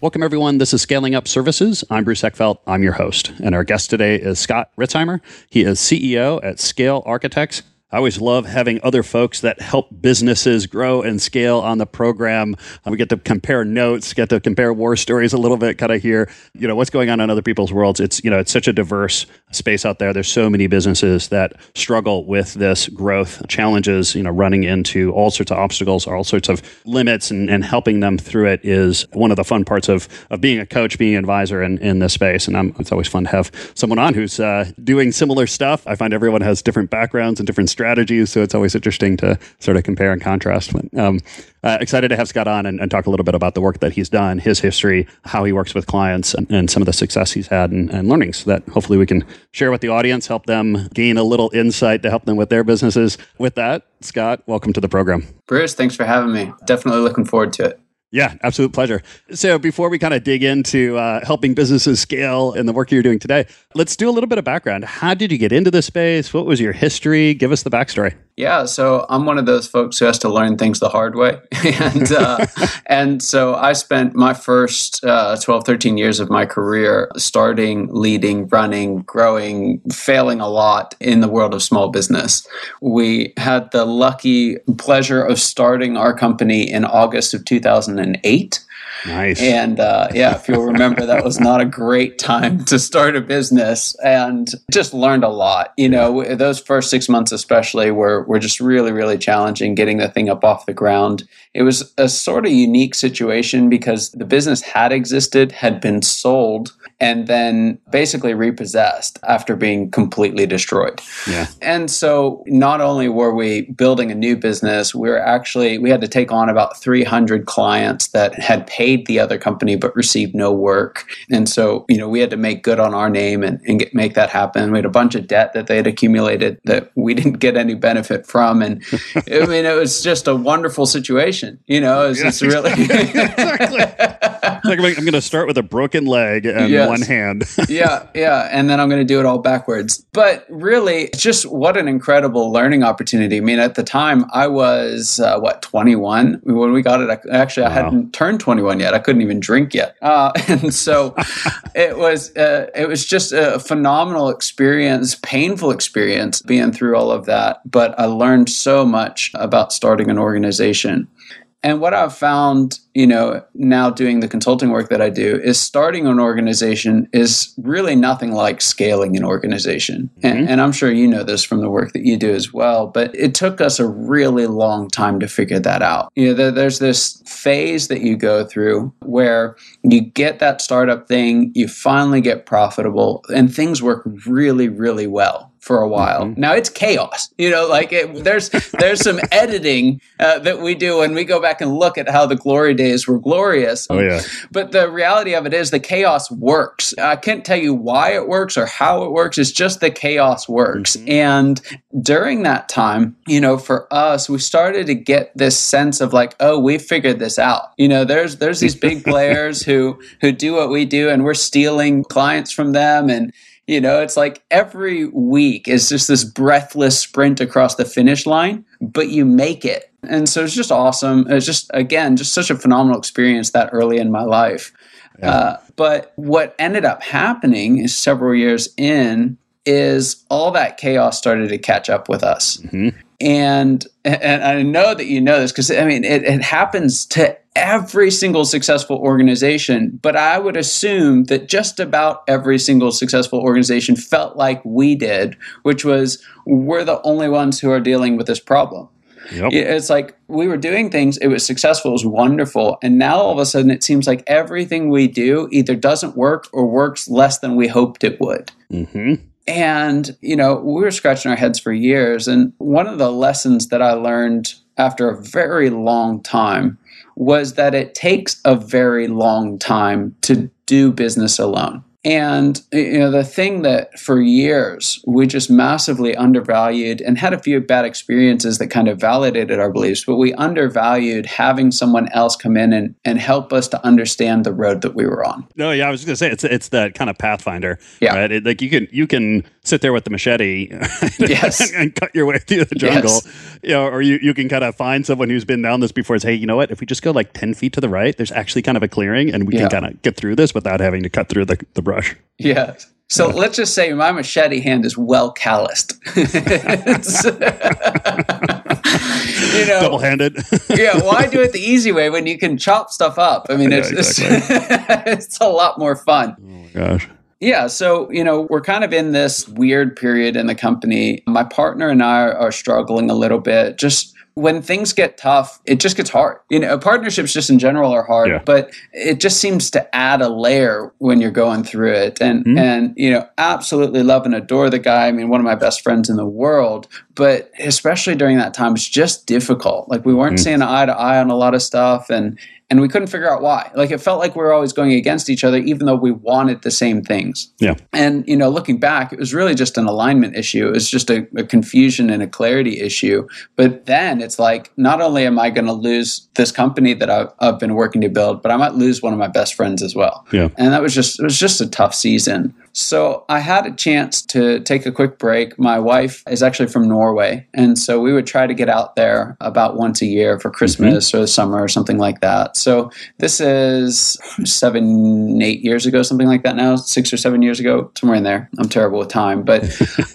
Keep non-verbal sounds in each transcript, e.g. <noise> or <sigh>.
Welcome, everyone. This is Scaling Up Services. I'm Bruce Eckfeldt. I'm your host. And our guest today is Scott Ritzheimer. He is CEO at Scale Architects. I always love having other folks that help businesses grow and scale on the program. Um, we get to compare notes, get to compare war stories a little bit, kind of hear, you know, what's going on in other people's worlds. It's, you know, it's such a diverse space out there. There's so many businesses that struggle with this growth challenges, you know, running into all sorts of obstacles, all sorts of limits and, and helping them through it is one of the fun parts of, of being a coach, being an advisor in, in this space. And I'm, it's always fun to have someone on who's uh, doing similar stuff. I find everyone has different backgrounds and different strategies, so it's always interesting to sort of compare and contrast. But, um, uh, excited to have Scott on and, and, talk a little bit about the work that he's done, his history, how he works with clients, and, and some of the success he's had and, and, learnings that hopefully we can share with the audience, help them gain a little insight to help them with their businesses. With that, Scott, welcome to the program. Bruce, thanks for having me. Definitely looking forward to it. Yeah, absolute pleasure. So, before we kind of dig into uh, helping businesses scale and the work you're doing today, let's do a little bit of background. How did you get into this space? What was your history? Give us the backstory. Yeah, so I'm one of those folks who has to learn things the hard way. <laughs> and uh, <laughs> and so I spent my first uh, 12, 13 years of my career starting, leading, running, growing, failing a lot in the world of small business. We had the lucky pleasure of starting our company in August of 2008. Nice. And uh, yeah, if you'll remember, that was not a great time to start a business and just learned a lot. You know, those first six months, especially, were, were just really, really challenging getting the thing up off the ground. It was a sort of unique situation because the business had existed, had been sold, and then basically repossessed after being completely destroyed. Yeah. And so not only were we building a new business, we were actually we had to take on about 300 clients that had paid the other company but received no work. And so, you know, we had to make good on our name and, and get, make that happen. We had a bunch of debt that they had accumulated that we <laughs> didn't get any benefit from. And <laughs> I mean, it was just a wonderful situation. You know, it was yeah, really. <laughs> exactly. like I'm going to start with a broken leg and yes. one hand. <laughs> yeah, yeah, and then I'm going to do it all backwards. But really, just what an incredible learning opportunity. I mean, at the time, I was uh, what 21 when we got it. I, actually, I wow. hadn't turned 21 yet. I couldn't even drink yet, uh, <laughs> and so <laughs> it was uh, it was just a phenomenal experience, painful experience being through all of that. But I learned so much about starting an organization. And what I've found, you know, now doing the consulting work that I do is starting an organization is really nothing like scaling an organization. Mm-hmm. And, and, I'm sure you know this from the work that you do as well, but it took us a really long time to figure that out. You know, there, there's this phase that you go through where you get that startup thing, you finally get profitable, and things work really, really well for a while. Mm-hmm. Now it's chaos. You know, like it, there's there's some <laughs> editing uh, that we do when we go back and look at how the glory days were glorious. Oh yeah. But the reality of it is the chaos works. I can't tell you why it works or how it works. It's just the chaos works. Mm-hmm. And during that time, you know, for us, we started to get this sense of like, oh, we figured this out. You know, there's there's these big <laughs> players who who do what we do, and we're stealing clients from them and you know, it's like every week is just this breathless sprint across the finish line, but you make it. And so it's just awesome. It's just, again, just such a phenomenal experience that early in my life. Yeah. Uh, but what ended up happening is several years in is all that chaos started to catch up with us. Mm-hmm. And, and I know that you know this because I mean, it, it happens to every single successful organization, but I would assume that just about every single successful organization felt like we did, which was we're the only ones who are dealing with this problem. Yep. It's like we were doing things, it was successful, it was wonderful. And now all of a sudden it seems like everything we do either doesn't work or works less than we hoped it would. Mm-hmm. And, you know, we were scratching our heads for years. And one of the lessons that I learned after a very long time was that it takes a very long time to do business alone. And you know the thing that for years we just massively undervalued and had a few bad experiences that kind of validated our beliefs, but we undervalued having someone else come in and, and help us to understand the road that we were on. No, yeah, I was going to say it's it's that kind of pathfinder. Yeah, right? It, like you can you can sit there with the machete <laughs> yes. and, <laughs> and, cut your way through the jungle, yes. you know, or you, you can kind of find someone who's been down this before. And say, hey, you know what? If we just go like ten feet to the right, there's actually kind of a clearing, and we yeah. can kind of get through this without having to cut through the the brush. Yeah. So yeah. let's just say my machete hand is well calloused. <laughs> you know, double-handed. <laughs> yeah, why do it the easy way when you can chop stuff up? I mean, it's exactly. <laughs> it's a lot more fun. Oh my gosh. Yeah, so you know we're kind of in this weird period in the company. My partner and I are struggling a little bit, just when things get tough, it just gets hard. You know, partnerships just in general are hard, yeah. but it just seems to add a layer when you're going through it. And mm-hmm. and you know, absolutely love and adore the guy. I mean, one of my best friends in the world. But especially during that time, it's just difficult. Like we weren't mm-hmm. seeing eye to eye on a lot of stuff, and and we couldn't figure out why. Like it felt like we were always going against each other, even though we wanted the same things. Yeah. And you know, looking back, it was really just an alignment issue. It was just a, a confusion and a clarity issue. But then it's like, not only am I going to lose this company that I've, I've, been working to build, but I might lose one of my best friends as well. Yeah. And that was just it was just a tough season. So I had a chance to take a quick break. My wife is actually from Norway. And so we would try to get out there about once a year for Christmas mm-hmm. or the summer or something like that. So this is seven, eight years ago, something like that now, six or seven years ago, somewhere in there. I'm terrible with time. But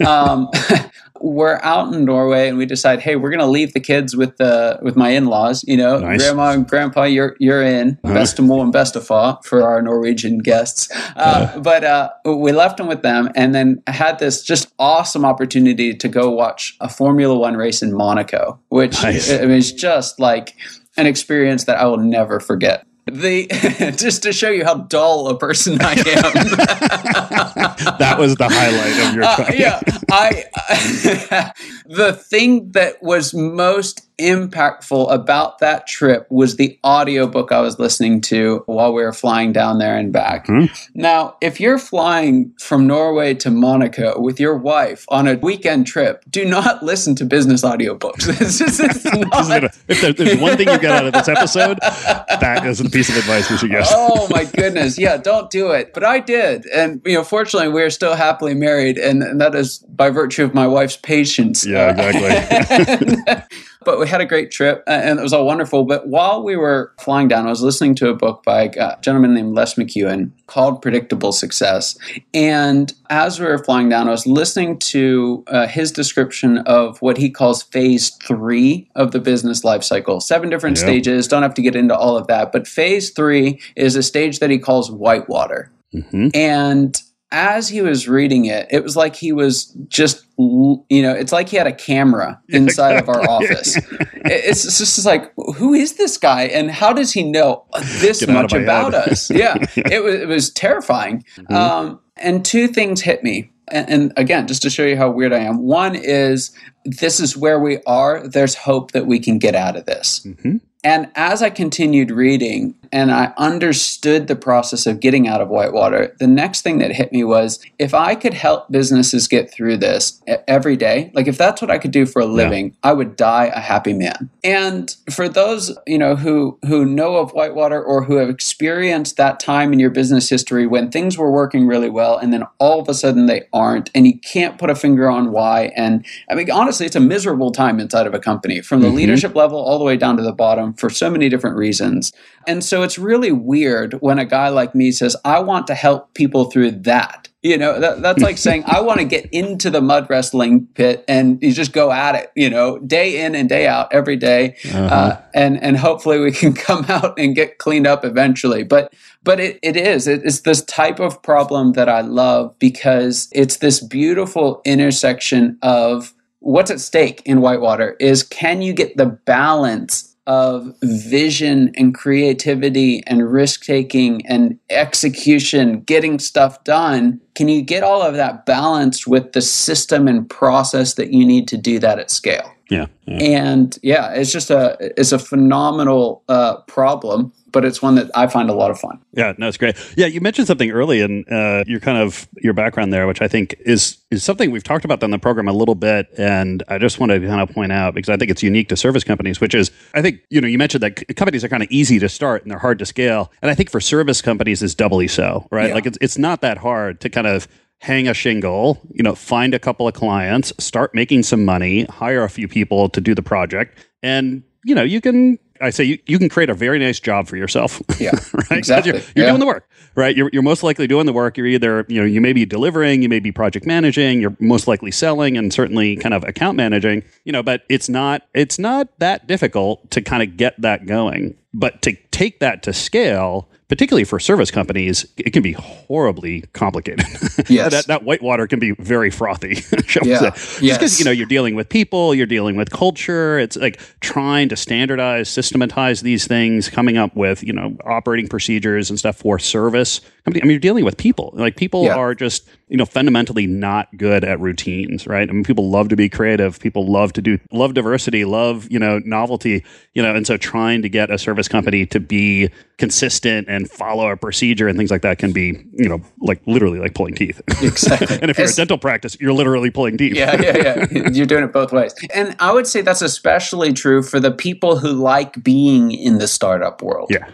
<laughs> um, <laughs> we're out in Norway and we decide, hey, we're gonna leave the kids with the with my in laws. You know, nice. grandma and grandpa, you're you're in uh-huh. bestemor and bestefar for our Norwegian guests. Uh, uh But uh, we left them with them and then had this just awesome opportunity to go watch a Formula One race in Monaco, which nice. it, it was just like an experience that I will never forget the <laughs> just to show you how dull a person I am. <laughs> that was the highlight of your uh, yeah, I, <laughs> the thing that was most impactful about that trip was the audiobook I was listening to while we were flying down there and back. Mm-hmm. Now, if you're flying from Norway to Monaco with your wife on a weekend trip, do not listen to business audiobooks. it's just, it's not... if there's one thing you get out of this episode, that is a piece of advice we should give. <laughs> oh my goodness. Yeah, don't do it. But I did. And you know, fortunately we're still happily married and, and that is by virtue of my wife's patience. Yeah, exactly. <laughs> but we had a great trip and it was all wonderful. But while we were flying down, I was listening to a book by a gentleman named Les McKeown called Predictable Success. And as we were flying down, I was listening to uh, his description of what he calls phase three of the business life cycle. Seven different yep. stages. Don't have to get into all of that. But phase three is a stage that he calls whitewater. Mm-hmm. And as he was reading it, it was like he was just, you know, it's like he had a camera inside of our office. <laughs> it's, just like, who is this guy and how does he know this Get much about head. us? <laughs> Yeah, it was, it was terrifying. Mm-hmm. Um, and two things hit me. And, and again, just to show you how weird I am, one is this is where we are. There's hope that we can get out of this. Mm-hmm. And as I continued reading and I understood the process of getting out of Whitewater, the next thing that hit me was if I could help businesses get through this every day, like if that's what I could do for a living, yeah. I would die a happy man. And for those, you know, who who know of Whitewater or who have experienced that time in your business history when things were working really well and then all of a sudden they aren't and you can't put a finger on why and I mean honestly it's a miserable time inside of a company from the mm-hmm. leadership level all the way down to the bottom for so many different reasons. And so so it's really weird when a guy like me says, I want to help people through that. You know, that, that's like saying, I want to get into the mud wrestling pit and you just go at it, you know, day in and day out, every day. Uh-huh. Uh, and, and hopefully we can <laughs> come out and get cleaned up eventually. But, but it, it is, it's this type of problem that I love because it's this beautiful intersection of what's at stake in Whitewater is can you get the balance of vision and creativity and risk taking and execution, getting stuff done, can you get all of that balanced with the system and process that you need to do that at scale? Yeah, yeah. And yeah, it's just a it's a phenomenal uh, problem but it's one that I find a lot of fun. Yeah, no, it's great. Yeah, you mentioned something early in uh, your kind of your background there, which I think is is something we've talked about on the program a little bit, and I just want to kind of point out because I think it's unique to service companies, which is I think you know you mentioned that companies are kind of easy to start and they're hard to scale, and I think for service companies is doubly so, right? Yeah. Like it's it's not that hard to kind of hang a shingle, you know, find a couple of clients, start making some money, hire a few people to do the project, and you know you can I say you, you can create a very nice job for yourself. <laughs> Yeah, right. Exactly. You're, you're yeah. doing the work, right? You're, you're most likely doing the work. You're either you know you may be delivering, you may be project managing, you're most likely selling, and certainly kind of account managing. You know, but it's not it's not that difficult to kind of get that going. But to take that to scale, particularly for service companies, it can be horribly complicated. <laughs> Yes. that, that whitewater can be very frothy. <laughs> yeah. Just because, you know, you're dealing with people, you're dealing with culture. It's like trying to standardize, systematize these things, coming up with, you know, operating procedures and stuff for service. I mean, you're dealing with people. Like people yeah. are just, you know, fundamentally not good at routines, right? I mean, people love to be creative. People love to do, love diversity, love, you know, novelty, you know, and so trying to get a service company to be consistent and follow a procedure and things like that can be, you know, like literally like pulling teeth. <laughs> Exactly. and if you're As, a dental practice, you're literally pulling teeth. Yeah, yeah, yeah. <laughs> you're doing it both ways. And I would say that's especially true for the people who like being in the startup world. Yeah.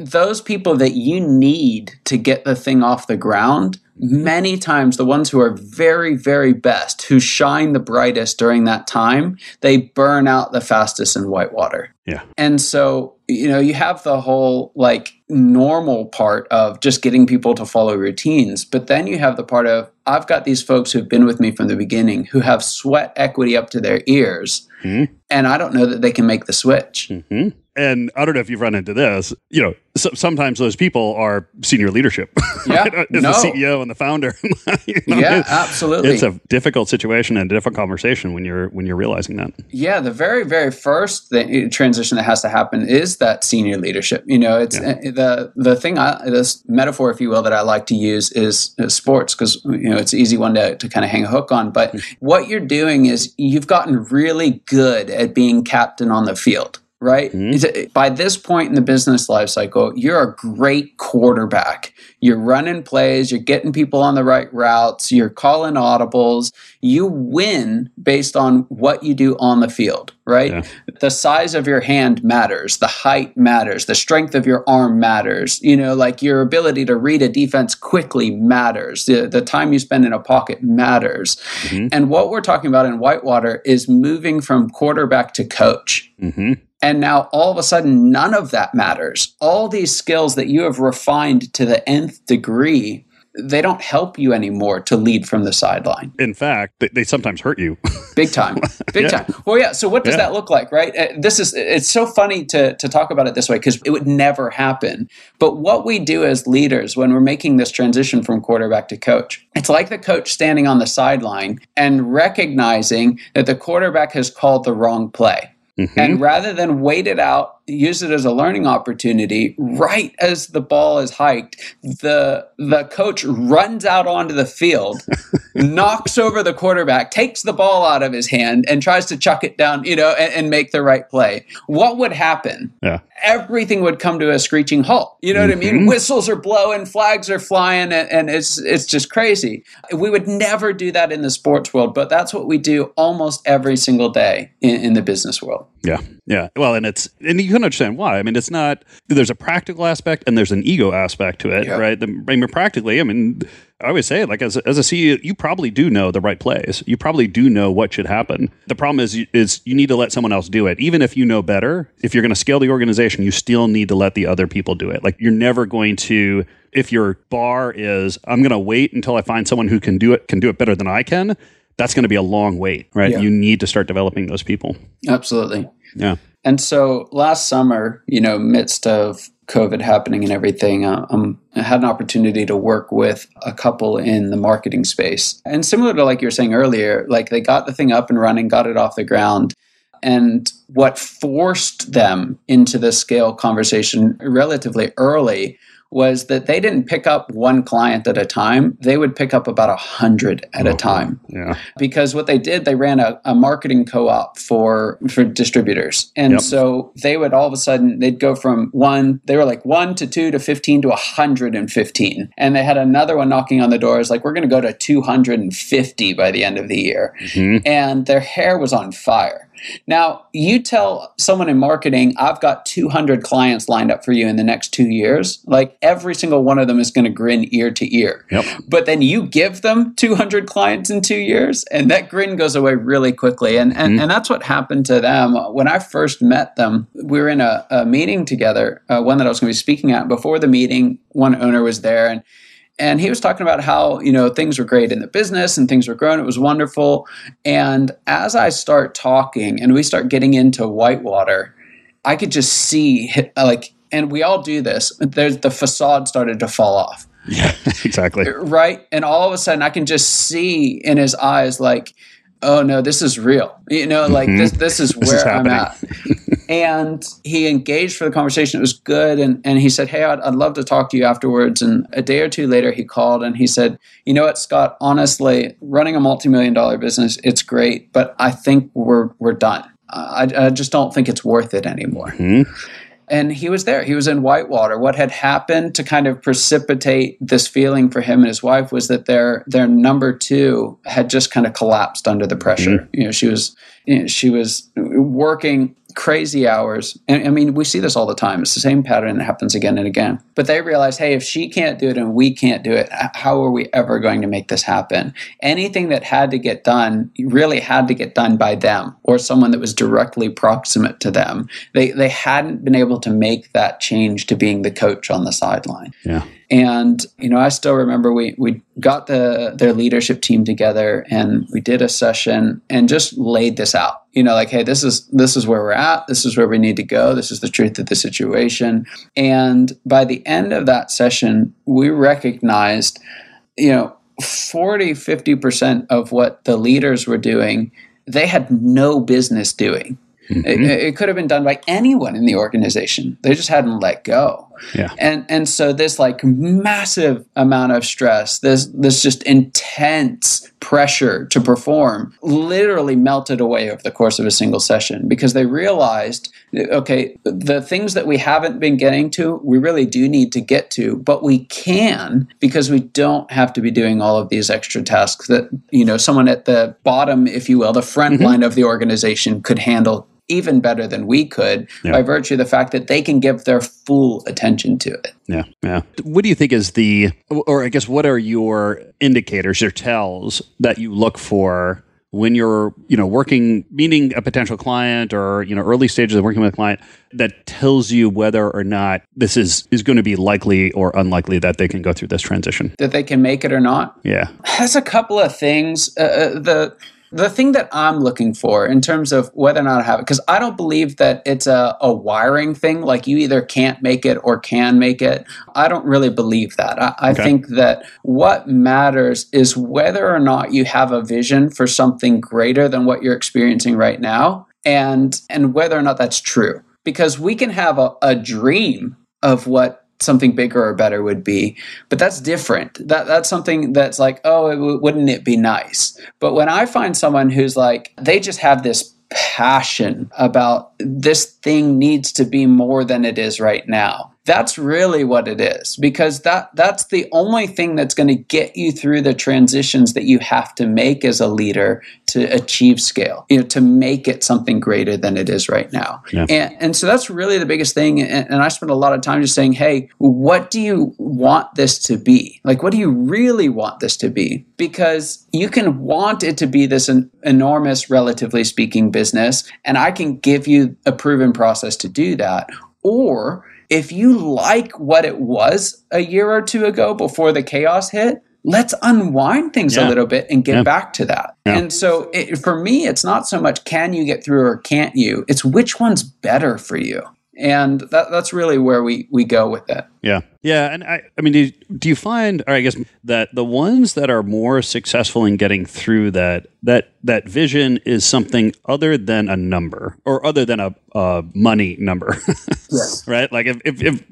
Those people that you need to get the thing off the ground many times the ones who are very very best who shine the brightest during that time they burn out the fastest in whitewater yeah. And so you know you have the whole like normal part of just getting people to follow routines but then you have the part of i've got these folks who've been with me from the beginning who have sweat equity up to their ears mm-hmm. and i don't know that they can make the switch. Mm-hmm and I don't know if you've run into this. You know, so, sometimes those people are senior leadership. Yeah, <laughs> right? no. the CEO and the founder. <laughs> you know, yeah, absolutely. It's a difficult situation and a difficult conversation when you're when you're realizing that. Yeah, the very very first thing, transition that has to happen is that senior leadership. You know, it's yeah. Eh, the the thing. I, this metaphor, if you will, that I like to use is, is sports because you know it's an easy one to to kind of hang a hook on. But mm-hmm. what you're doing is you've gotten really good at being captain on the field right? Mm-hmm. By this point in the business life cycle, you're a great quarterback. You're running plays, you're getting people on the right routes, you're calling audibles. You win based on what you do on the field, right? Yeah. The size of your hand matters, the height matters, the strength of your arm matters. You know, like your ability to read a defense quickly matters. The, the time you spend in a pocket matters. Mm-hmm. And what we're talking about in Whitewater is moving from quarterback to coach. Mm-hmm. And now all of a sudden, none of that matters. All these skills that you have refined to the nth degree, they don't help you anymore to lead from the sideline. In fact, they, they sometimes hurt you. <laughs> Big time. Big yeah. time. Well, yeah. So what does yeah. that look like, right? Uh, this is, it's so funny to, to talk about it this way because it would never happen. But what we do as leaders when we're making this transition from quarterback to coach, it's like the coach standing on the sideline and recognizing that the quarterback has called the wrong play Mm-hmm. And rather than wait it out, use it as a learning opportunity, right as the ball is hiked, the the coach runs out onto the field, <laughs> knocks over the quarterback, takes the ball out of his hand, and tries to chuck it down, you know, and, and make the right play. What would happen? Yeah. Everything would come to a screeching halt. You know mm-hmm. what I mean? Mm-hmm. Whistles are blowing, flags are flying, and, and it's it's just crazy. We would never do that in the sports world, but that's what we do almost every single day in, in the business world. Yeah. Yeah. Well, and it's, and you can understand why. I mean, it's not, there's a practical aspect and there's an ego aspect to it, yeah. right? The, I mean, practically, I mean, I always say like as as a CEO, you probably do know the right plays. You probably do know what should happen. The problem is, is you need to let someone else do it. Even if you know better, if you're going to scale the organization, you still need to let the other people do it. Like you're never going to, if your bar is, I'm going to wait until I find someone who can do it, can do it better than I can. That's going to be a long wait, right? Yeah. You need to start developing those people. Absolutely. Yeah. And so last summer, you know, midst of COVID happening and everything, uh, um, I had an opportunity to work with a couple in the marketing space. And similar to like you were saying earlier, like they got the thing up and running, got it off the ground. And what forced them into the scale conversation relatively early was that they didn't pick up one client at a time. They would pick up about a hundred at a time. Yeah. Because what they did, they ran a, a marketing co-op for for distributors. And yep. so they would all of a sudden they'd go from one, they were like one to two to fifteen to hundred and fifteen. And they had another one knocking on the doors, like, we're gonna go to two hundred and fifty by the end of the year. Mm-hmm. And their hair was on fire now, you tell someone in marketing, I've got 200 clients lined up for you in the next two years. Like every single one of them is going to grin ear to ear. Yep. But then you give them 200 clients in two years, and that grin goes away really quickly. And, and, mm-hmm. and that's what happened to them. When I first met them, we were in a, a meeting together, uh, one that I was going to be speaking at. Before the meeting, one owner was there, and and he was talking about how you know things were great in the business and things were growing. It was wonderful. And as i start talking and we start getting into whitewater i could just see like and we all do this there's the facade started to fall off. Yeah <laughs> exactly. Right? And all of a sudden i can just see in his eyes like oh no, this is real. You know, like mm-hmm. this this is where <laughs> this is I'm at. <laughs> and he engaged for the conversation. It was good. And, and he said, Hey, I'd, I'd love to talk to you afterwards. And a day or two later, he called and he said, You know what, Scott, honestly, running a multi million dollar business, it's great, but I think we're, we're done. I, I just don't think it's worth it anymore. Mm-hmm and he was there. He was in Whitewater. What had happened to kind of precipitate this feeling for him and his wife was that their their number two had just kind of collapsed under the pressure. Mm-hmm. You know, she was you know, she was working crazy hours. And I mean, we see this all the time. It's the same pattern that happens again and again. But they realize, hey, if she can't do it and we can't do it, how are we ever going to make this happen? Anything that had to get done really had to get done by them or someone that was directly proximate to them. They they hadn't been able to make that change to being the coach on the sideline. Yeah. And you know, I still remember we we got the their leadership team together and we did a session and just laid this out. You know, like, hey, this is this is where we're at. This is where we need to go. This is the truth of the situation. And by the end of that session, we recognized, you know, 40, 50% of what the leaders were doing, they had no business doing. Mm-hmm. It, it, could have been done by anyone in the organization. They just hadn't let go. Yeah. And and so this like massive amount of stress, this this just intense pressure to perform literally melted away over the course of a single session because they realized okay, the things that we haven't been getting to, we really do need to get to, but we can because we don't have to be doing all of these extra tasks that, you know, someone at the bottom, if you will, the front mm-hmm. line of the organization could handle even better than we could yeah. by virtue of the fact that they can give their full attention to it. Yeah. Yeah. What do you think is the, or I guess, what are your indicators or tells that you look for when you're, you know, working, meeting a potential client or, you know, early stages of working with a client that tells you whether or not this is, is going to be likely or unlikely that they can go through this transition? That they can make it or not? Yeah. That's a couple of things. Uh, uh the, the thing that I'm looking for in terms of whether or not I have it, because I don't believe that it's a, a wiring thing, like you either can't make it or can make it. I don't really believe that. I, I okay. think that what matters is whether or not you have a vision for something greater than what you're experiencing right now and and whether or not that's true. Because we can have a, a dream of what something bigger or better would be. But that's different. That that's something that's like oh it w- wouldn't it be nice? But when i find someone who's like they just have this passion about this thing needs to be more than it is right now That's really what it is because that that's the only thing that's going to get you through the transitions that you have to make as a leader to achieve scale, you know, to make it something greater than it is right now. Yeah. And, and so that's really the biggest thing. And, and I spend a lot of time just saying, hey, what do you want this to be? Like, what do you really want this to be? Because you can want it to be this an enormous, relatively speaking, business, and I can give you a proven process to do that. Or if you like what it was a year or two ago before the chaos hit, let's unwind things yeah. a little bit and get yeah. back to that. Yeah. And so it, for me, it's not so much can you get through or can't you, it's which one's better for you and that, that's really where we we go with it. Yeah, yeah, and I, I mean, do you, do you find, or I guess that the ones that are more successful in getting through that that that vision is something other than a number or other than a, a money number, <laughs> yes. right? Like if, if if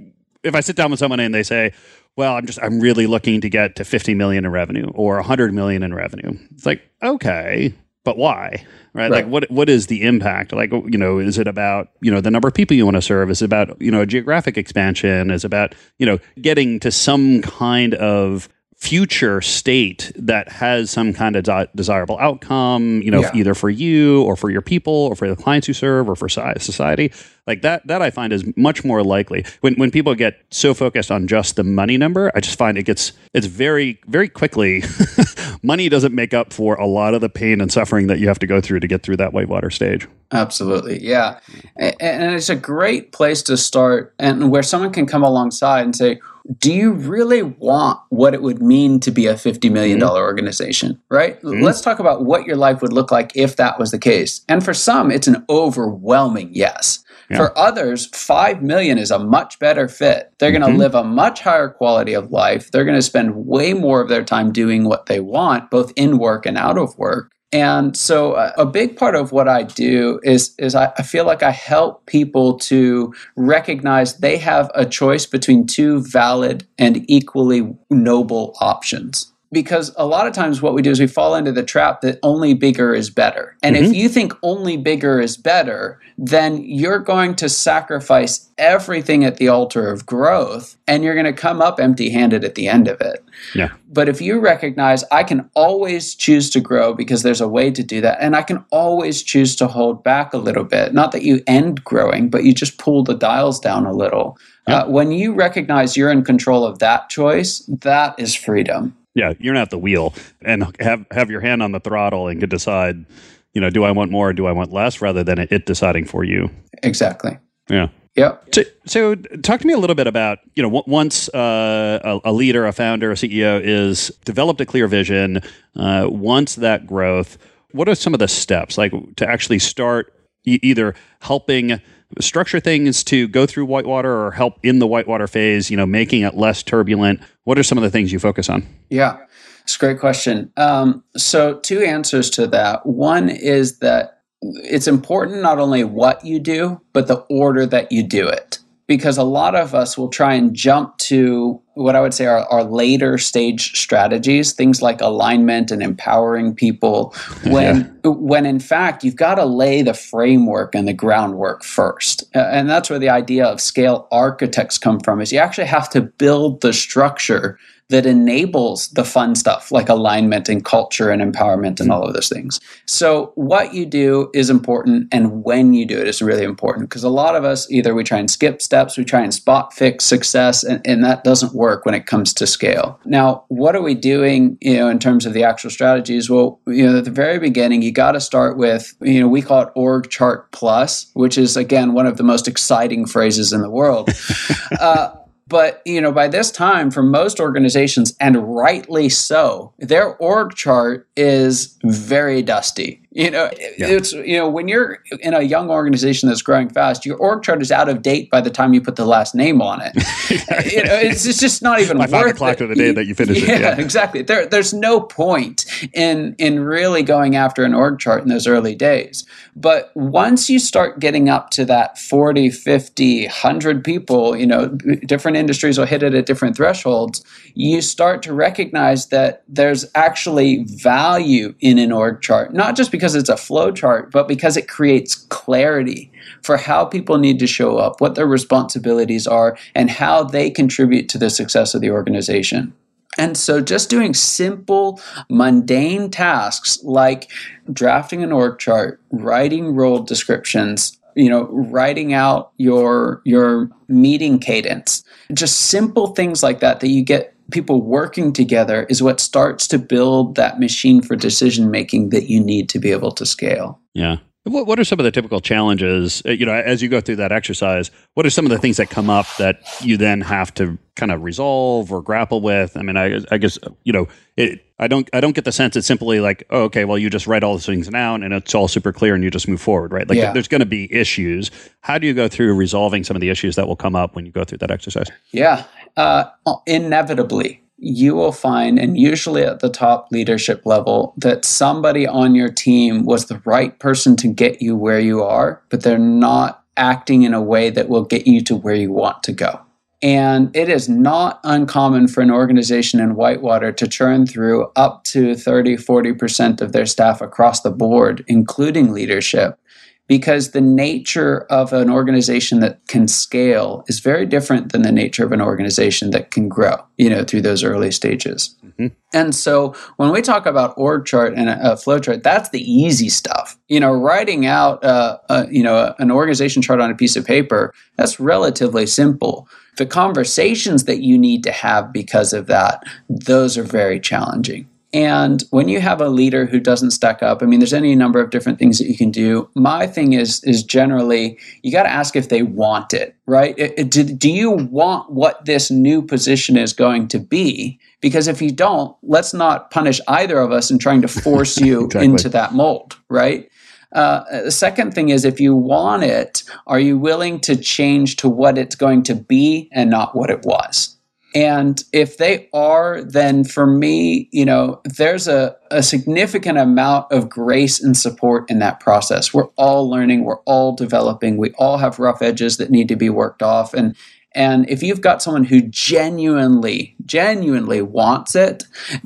if I sit down with someone and they say, well, I'm just I'm really looking to get to 50 million in revenue or 100 million in revenue. It's like, okay, but why? Right? right? Like what what is the impact? Like you know, is it about, you know, the number of people you want to serve? Is it about, you know, a geographic expansion? Is it about, you know, getting to some kind of future state that has some kind of de- desirable outcome, you know, yeah. either for you or for your people or for the clients you serve or for society. Like that, that I find is much more likely. When when people get so focused on just the money number, I just find it gets it's very very quickly. <laughs> money doesn't make up for a lot of the pain and suffering that you have to go through to get through that whitewater stage. Absolutely, yeah, and it's a great place to start, and where someone can come alongside and say do you really want what it would mean to be a $50 million mm-hmm. organization, right? Mm-hmm. Let's talk about what your life would look like if that was the case. And for some, it's an overwhelming yes. Yeah. For others, 5 million is a much better fit. They're going to mm-hmm. live a much higher quality of life. They're going to spend way more of their time doing what they want, both in work and out of work. And so uh, a big part of what I do is is I, I, feel like I help people to recognize they have a choice between two valid and equally noble options because a lot of times what we do is we fall into the trap that only bigger is better. And mm-hmm. if you think only bigger is better, then you're going to sacrifice everything at the altar of growth and you're going to come up empty handed at the end of it. Yeah. But if you recognize I can always choose to grow because there's a way to do that, and I can always choose to hold back a little bit, not that you end growing, but you just pull the dials down a little. Yeah. Uh, when you recognize you're in control of that choice, that is freedom. Yeah, you're not the wheel, and have have your hand on the throttle and can decide. You know, do I want more or do I want less, rather than it deciding for you. Exactly. Yeah. Yeah. So, so, talk to me a little bit about you know once uh, a, a, leader, a founder, a CEO is developed a clear vision, uh, wants that growth. What are some of the steps like to actually start e- either helping structure things to go through whitewater or help in the whitewater phase, you know, making it less turbulent? What are some of the things you focus on? Yeah, it's a great question. Um, so, two answers to that. One is that it's important not only what you do, but the order that you do it because a lot of us will try and jump to what I would say are, are later stage strategies, things like alignment and empowering people, when yeah. when in fact you've got to lay the framework and the groundwork first. And that's where the idea of scale architects come from is you actually have to build the structure that enables the fun stuff like alignment and culture and empowerment and all of those things. So, what you do is important, and when you do it is really important because a lot of us either we try and skip steps, we try and spot fix success, and, and that doesn't work when it comes to scale. Now, what are we doing, you know, in terms of the actual strategies? Well, you know, at the very beginning, you got to start with, you know, we call it org chart plus, which is again one of the most exciting phrases in the world. <laughs> uh, but you know, by this time, for most organizations, and rightly so, their org chart is very dusty. You know, yeah. it's you know when you're in a young organization that's growing fast, your org chart is out of date by the time you put the last name on it. <laughs> you know, it's, it's, just not even by five o'clock of the day that you finish yeah, it. Yeah, exactly. There, there's no point in in really going after an org chart in those early days. But once you start getting up to that 40, 50, 100 people, you know, different industries will hit it at different thresholds. You start to recognize that there's actually value in an org chart, not just because because it's a flow chart, but because it creates clarity for how people need to show up, what their responsibilities are, and how they contribute to the success of the organization. And so, just doing simple, mundane tasks like drafting an org chart, writing role descriptions, you know, writing out your your meeting cadence, just simple things like that that you get people working together is what starts to build that machine for decision making that you need to be able to scale. Yeah. What, what are some of the typical challenges, uh, you know, as you go through that exercise? What are some of the things that come up that you then have to kind of resolve or grapple with? I mean, I, I guess you know, it, I don't, I don't get the sense it's simply like, oh, okay, well, you just write all those things down and it's all super clear and you just move forward, right? Like, yeah. there's going to be issues. How do you go through resolving some of the issues that will come up when you go through that exercise? Yeah, uh, inevitably you will find, and usually at the top leadership level, that somebody on your team was the right person to get you where you are, but they're not acting in a way that will get you to where you want to go. And it is not uncommon for an organization in Whitewater to churn through up to 30, 40% of their staff across the board, including leadership, because the nature of an organization that can scale is very different than the nature of an organization that can grow you know through those early stages. Mm-hmm. and so when we talk about org chart and a, a flow chart that's the easy stuff. You know writing out uh, uh, you know an organization chart on a piece of paper that's relatively simple. The conversations that you need to have because of that those are very challenging and when you have a leader who doesn't stack up, I mean, there's any number of different things that you can do. My thing is is generally you got to ask if they want it, right? It, it, do, do you want what this new position is going to be? Because if you don't, let's not punish either of us in trying to force <laughs> you exactly. into that mold, right? Uh, the second thing is if you want it, are you willing to change to what it's going to be and not what it was? And if they are, then for me, you know, there's a, a significant amount of grace and support in that process. We're all learning, we're all developing, we all have rough edges that need to be worked off. And and if you've got someone who genuinely, genuinely wants it,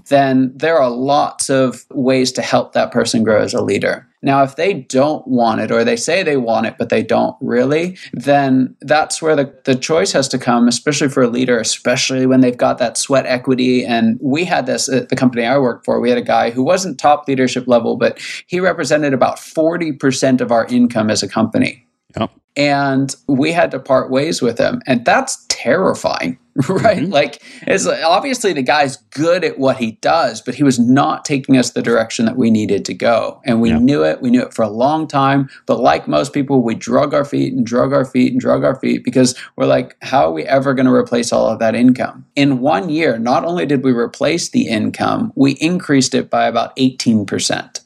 then there are lots of ways to help that person grow as a leader. Now, if they don't want it or they say they want it, but they don't really, then that's where the, the choice has to come, especially for a leader, especially when they've got that sweat equity. And we had this at the company I worked for. We had a guy who wasn't top leadership level, but he represented about 40% of our income as a company. Yep and we had to part ways with him and that's terrifying <laughs> right mm-hmm. like it's obviously the guy's good at what he does but he was not taking us the direction that we needed to go and we yeah. knew it we knew it for a long time but like most people we drug our feet and drug our feet and drug our feet because we're like how are we ever going to replace all of that income in one year not only did we replace the income we increased it by about 18%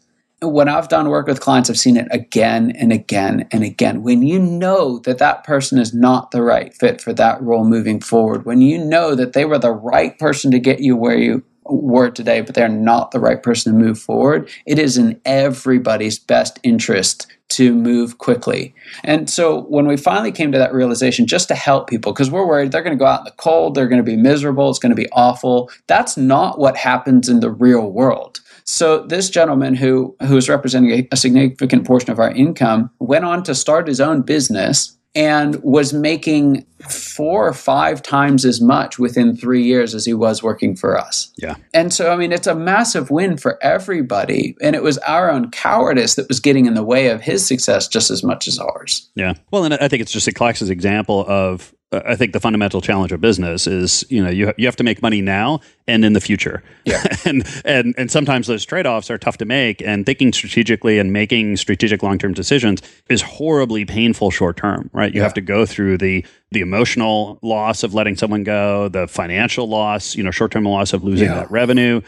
when I've done work with clients, I've seen it again and again and again. When you know that that person is not the right fit for that role moving forward, when you know that they were the right person to get you where you were today, but they're not the right person to move forward, it is in everybody's best interest to move quickly. And so when we finally came to that realization, just to help people, because we're worried they're going to go out in the cold, they're going to be miserable, it's going to be awful. That's not what happens in the real world. So this gentleman who who is representing a, a significant portion of our income went on to start his own business and was making four or five times as much within three years as he was working for us. Yeah. And so, I mean, it's a massive win for everybody. And it was our own cowardice that was getting in the way of his success just as much as ours. Yeah. Well, and I think it's just a classic example of I think the fundamental challenge of business is you know you you have to make money now and in the future. Yeah. <laughs> and and and sometimes those trade-offs are tough to make and thinking strategically and making strategic long-term decisions is horribly painful short term, right? You yeah. have to go through the the emotional loss of letting someone go, the financial loss, you know, short-term loss of losing yeah. that revenue,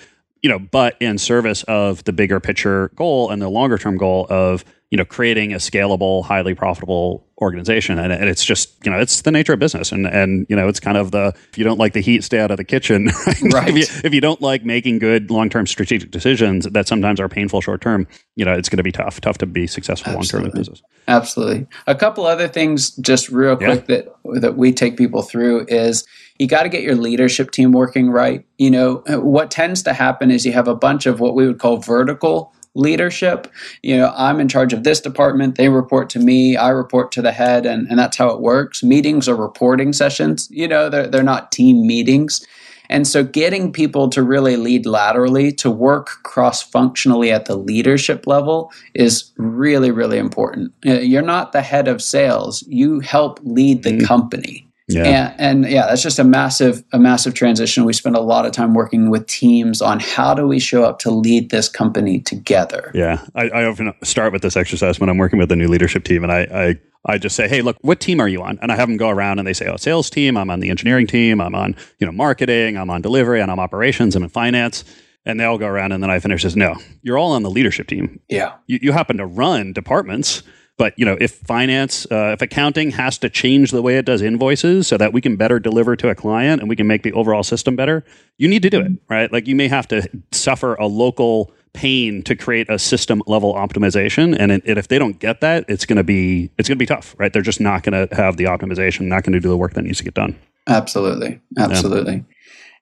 you know, but in service of the bigger picture goal and the longer term goal of you know creating a scalable highly profitable organization. And, and, it's just you know it's the nature of business. And and you know it's kind of the if you don't like the heat stay out of the kitchen. Right, <laughs> right. if, you, if you don't like making good long-term strategic decisions that sometimes are painful short-term you know it's going to be tough tough to be successful long-term in business. Absolutely. A couple other things just real quick that that we take people through is you got to get your leadership team working right. You know what tends to happen is you have a bunch of what we would call vertical leadership. You know, I'm in charge of this department. They report to me. I report to the head, and, and that's how it works. Meetings are reporting sessions. You know, they're, they're not team meetings. And so getting people to really lead laterally, to work cross functionally at the leadership level is really, really important. You're not the head of sales, you help lead the mm. company. Yeah. And, and, yeah, that's just a massive, a massive transition. We spend a lot of time working with teams on how do we show up to lead this company together. Yeah, I, I often start with this exercise when I'm working with a new leadership team, and I, I I just say, hey, look, what team are you on? And I have them go around and they say, oh, sales team, I'm on the engineering team, I'm on, you know, marketing, I'm on delivery, and I'm operations, I'm in finance. And they all go around and then I finish as no, you're all on the leadership team. Yeah. You, you happen to run departments, but you know, if finance, uh, if accounting has to change the way it does invoices so that we can better deliver to a client and we can make the overall system better, you need to do it, right? Like you may have to suffer a local pain to create a system level optimization. And, it, it, if they don't get that it's going to be it's going to be tough right? They're just not going to have the optimization not going to do the work that needs to get done. Absolutely. Absolutely. Yeah.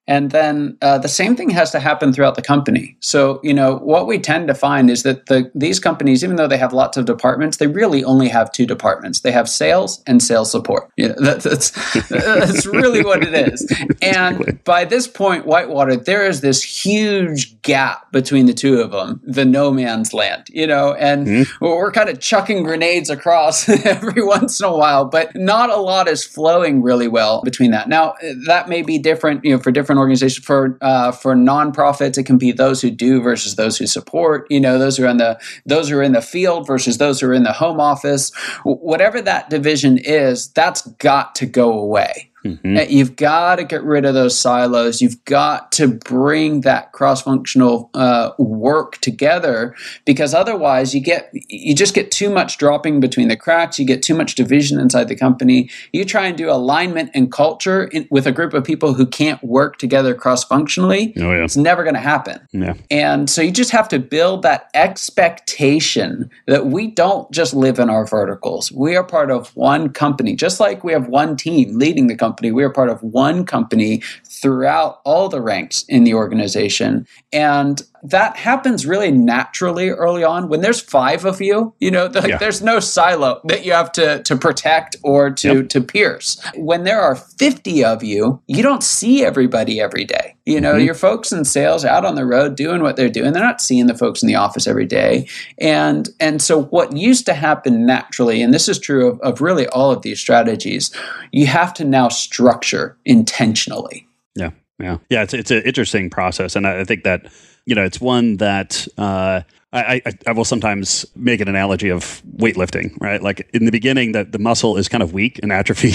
And then uh, the same thing has to happen throughout the company. So, you know, what we tend to find is that the, these companies, even though they have lots of departments, they really only have two departments. They have sales and sales support. You know, that, that's, <laughs> that's really what it is. <laughs> And by this point, Whitewater, there is this huge gap between the two of them, the no man's land, you know, and mm-hmm. we're kind of chucking grenades across <laughs> every once in a while, but not a lot is flowing really well between that. Now, that may be different, you know, for different different organizations. For uh, for nonprofits, it can be those who do versus those who support. You know, those who are in the those who are in the field versus those who are in the home office. Whatever that division is, that's got to go away. Mm-hmm. You've got to get rid of those silos. You've got to bring that cross-functional uh, work together because otherwise you get you just get too much dropping between the cracks. You get too much division inside the company. You try and do alignment and culture in, with a group of people who can't work together cross-functionally. Oh, yeah. It's never going to happen. Yeah. And so you just have to build that expectation that we don't just live in our verticals. We are part of one company, just like we have one team leading the company company. We are part of one company throughout all the ranks in the organization. And that happens really naturally early on when there's five of you you know yeah. there's no silo that you have to to protect or to yep. to pierce when there are 50 of you you don't see everybody every day you know mm-hmm. your folks in sales are out on the road doing what they're doing they're not seeing the folks in the office every day and and so what used to happen naturally and this is true of, of really all of these strategies you have to now structure intentionally yeah yeah yeah it's it's an interesting process and i, I think that you know, it's one that uh, I, I, I, will sometimes make an analogy of weightlifting, right? Like in the beginning, that the muscle is kind of weak and atrophy,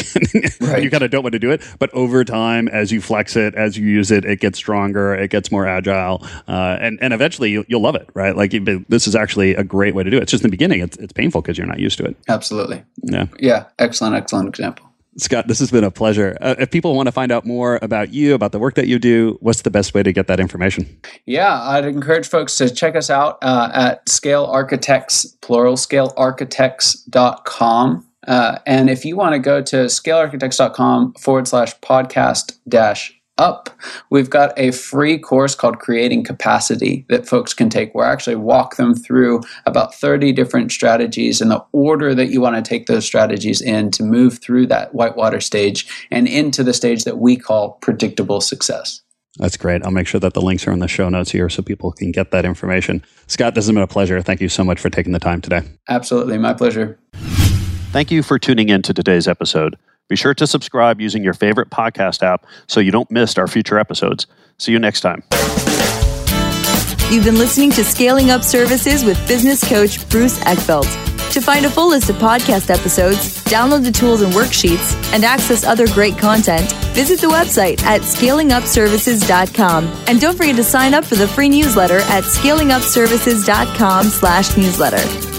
<laughs> right. you kind of don't want to do it. But over time, as you flex it, as you use it, it gets stronger, it gets more agile, uh, and and eventually you, will love it, right? Like this is actually a great way to do it. It's just in the beginning, it's it's painful because you're not used to it. Absolutely. Yeah. Yeah. Excellent. Excellent example. Scott, this has been a pleasure. Uh, if people want to find out more about you, about the work that you do, what's the best way to get that information? Yeah, I'd encourage folks to check us out uh, at Scale Architects, plural, scalearchitects.com. Uh, and if you want to go to scalearchitects.com forward slash podcast dash up, we've got a free course called Creating Capacity that folks can take where I actually walk them through about 30 different strategies and the order that you want to take those strategies in to move through that whitewater stage and into the stage that we call predictable success. That's great. I'll make sure that the links are in the show notes here so people can get that information. Scott, this has been a pleasure. Thank you so much for taking the time today. Absolutely. My pleasure. Thank you for tuning in to today's episode. Be sure to subscribe using your favorite podcast app so you don't miss our future episodes. See you next time. You've been listening to Scaling Up Services with business coach Bruce Eckfeldt. To find a full list of podcast episodes, download the tools and worksheets, and access other great content, visit the website at scalingupservices.com. And don't forget to sign up for the free newsletter at scalingupservices.com slash newsletter.